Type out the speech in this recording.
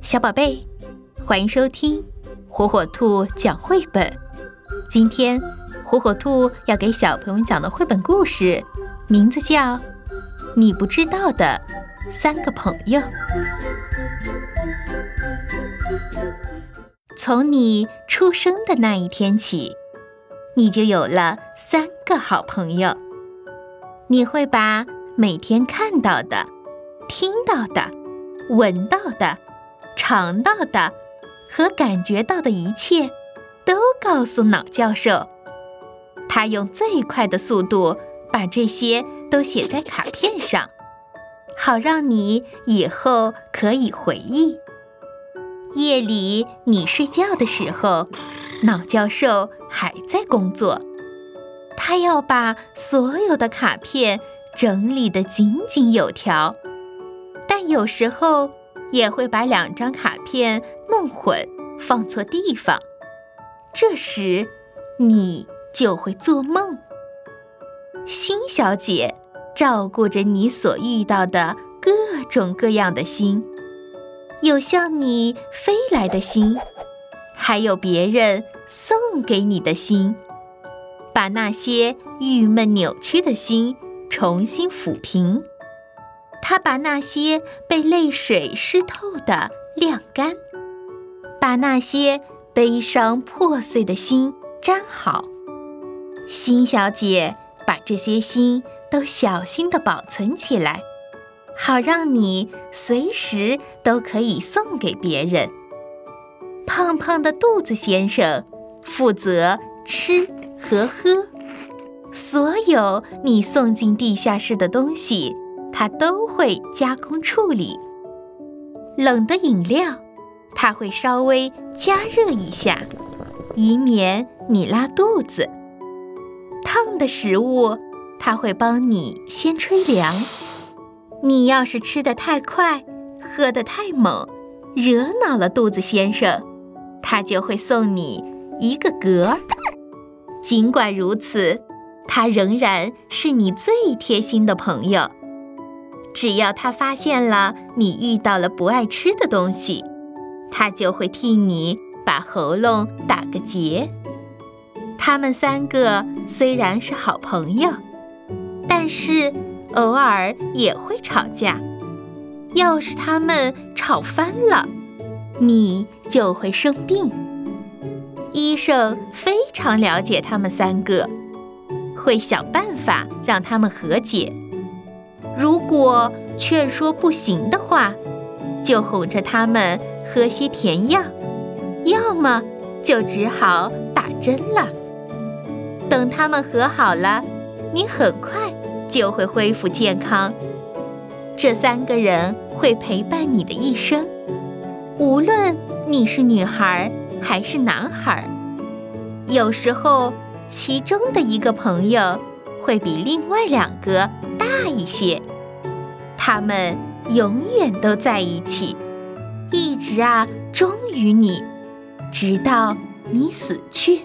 小宝贝，欢迎收听火火兔讲绘本。今天，火火兔要给小朋友们讲的绘本故事，名字叫《你不知道的三个朋友》。从你出生的那一天起，你就有了三个好朋友。你会把每天看到的、听到的、闻到的。尝到的和感觉到的一切，都告诉脑教授。他用最快的速度把这些都写在卡片上，好让你以后可以回忆。夜里你睡觉的时候，脑教授还在工作，他要把所有的卡片整理得井井有条。但有时候。也会把两张卡片弄混，放错地方。这时，你就会做梦。星小姐照顾着你所遇到的各种各样的星，有向你飞来的星，还有别人送给你的心，把那些郁闷扭曲的心重新抚平。他把那些被泪水湿透的晾干，把那些悲伤破碎的心粘好。心小姐把这些心都小心地保存起来，好让你随时都可以送给别人。胖胖的肚子先生负责吃和喝，所有你送进地下室的东西。它都会加工处理。冷的饮料，它会稍微加热一下，以免你拉肚子。烫的食物，它会帮你先吹凉。你要是吃的太快，喝的太猛，惹恼了肚子先生，他就会送你一个嗝儿。尽管如此，他仍然是你最贴心的朋友。只要他发现了你遇到了不爱吃的东西，他就会替你把喉咙打个结。他们三个虽然是好朋友，但是偶尔也会吵架。要是他们吵翻了，你就会生病。医生非常了解他们三个，会想办法让他们和解。如果劝说不行的话，就哄着他们喝些甜药，要么就只好打针了。等他们和好了，你很快就会恢复健康。这三个人会陪伴你的一生，无论你是女孩还是男孩。有时候，其中的一个朋友会比另外两个大一些。他们永远都在一起，一直啊忠于你，直到你死去。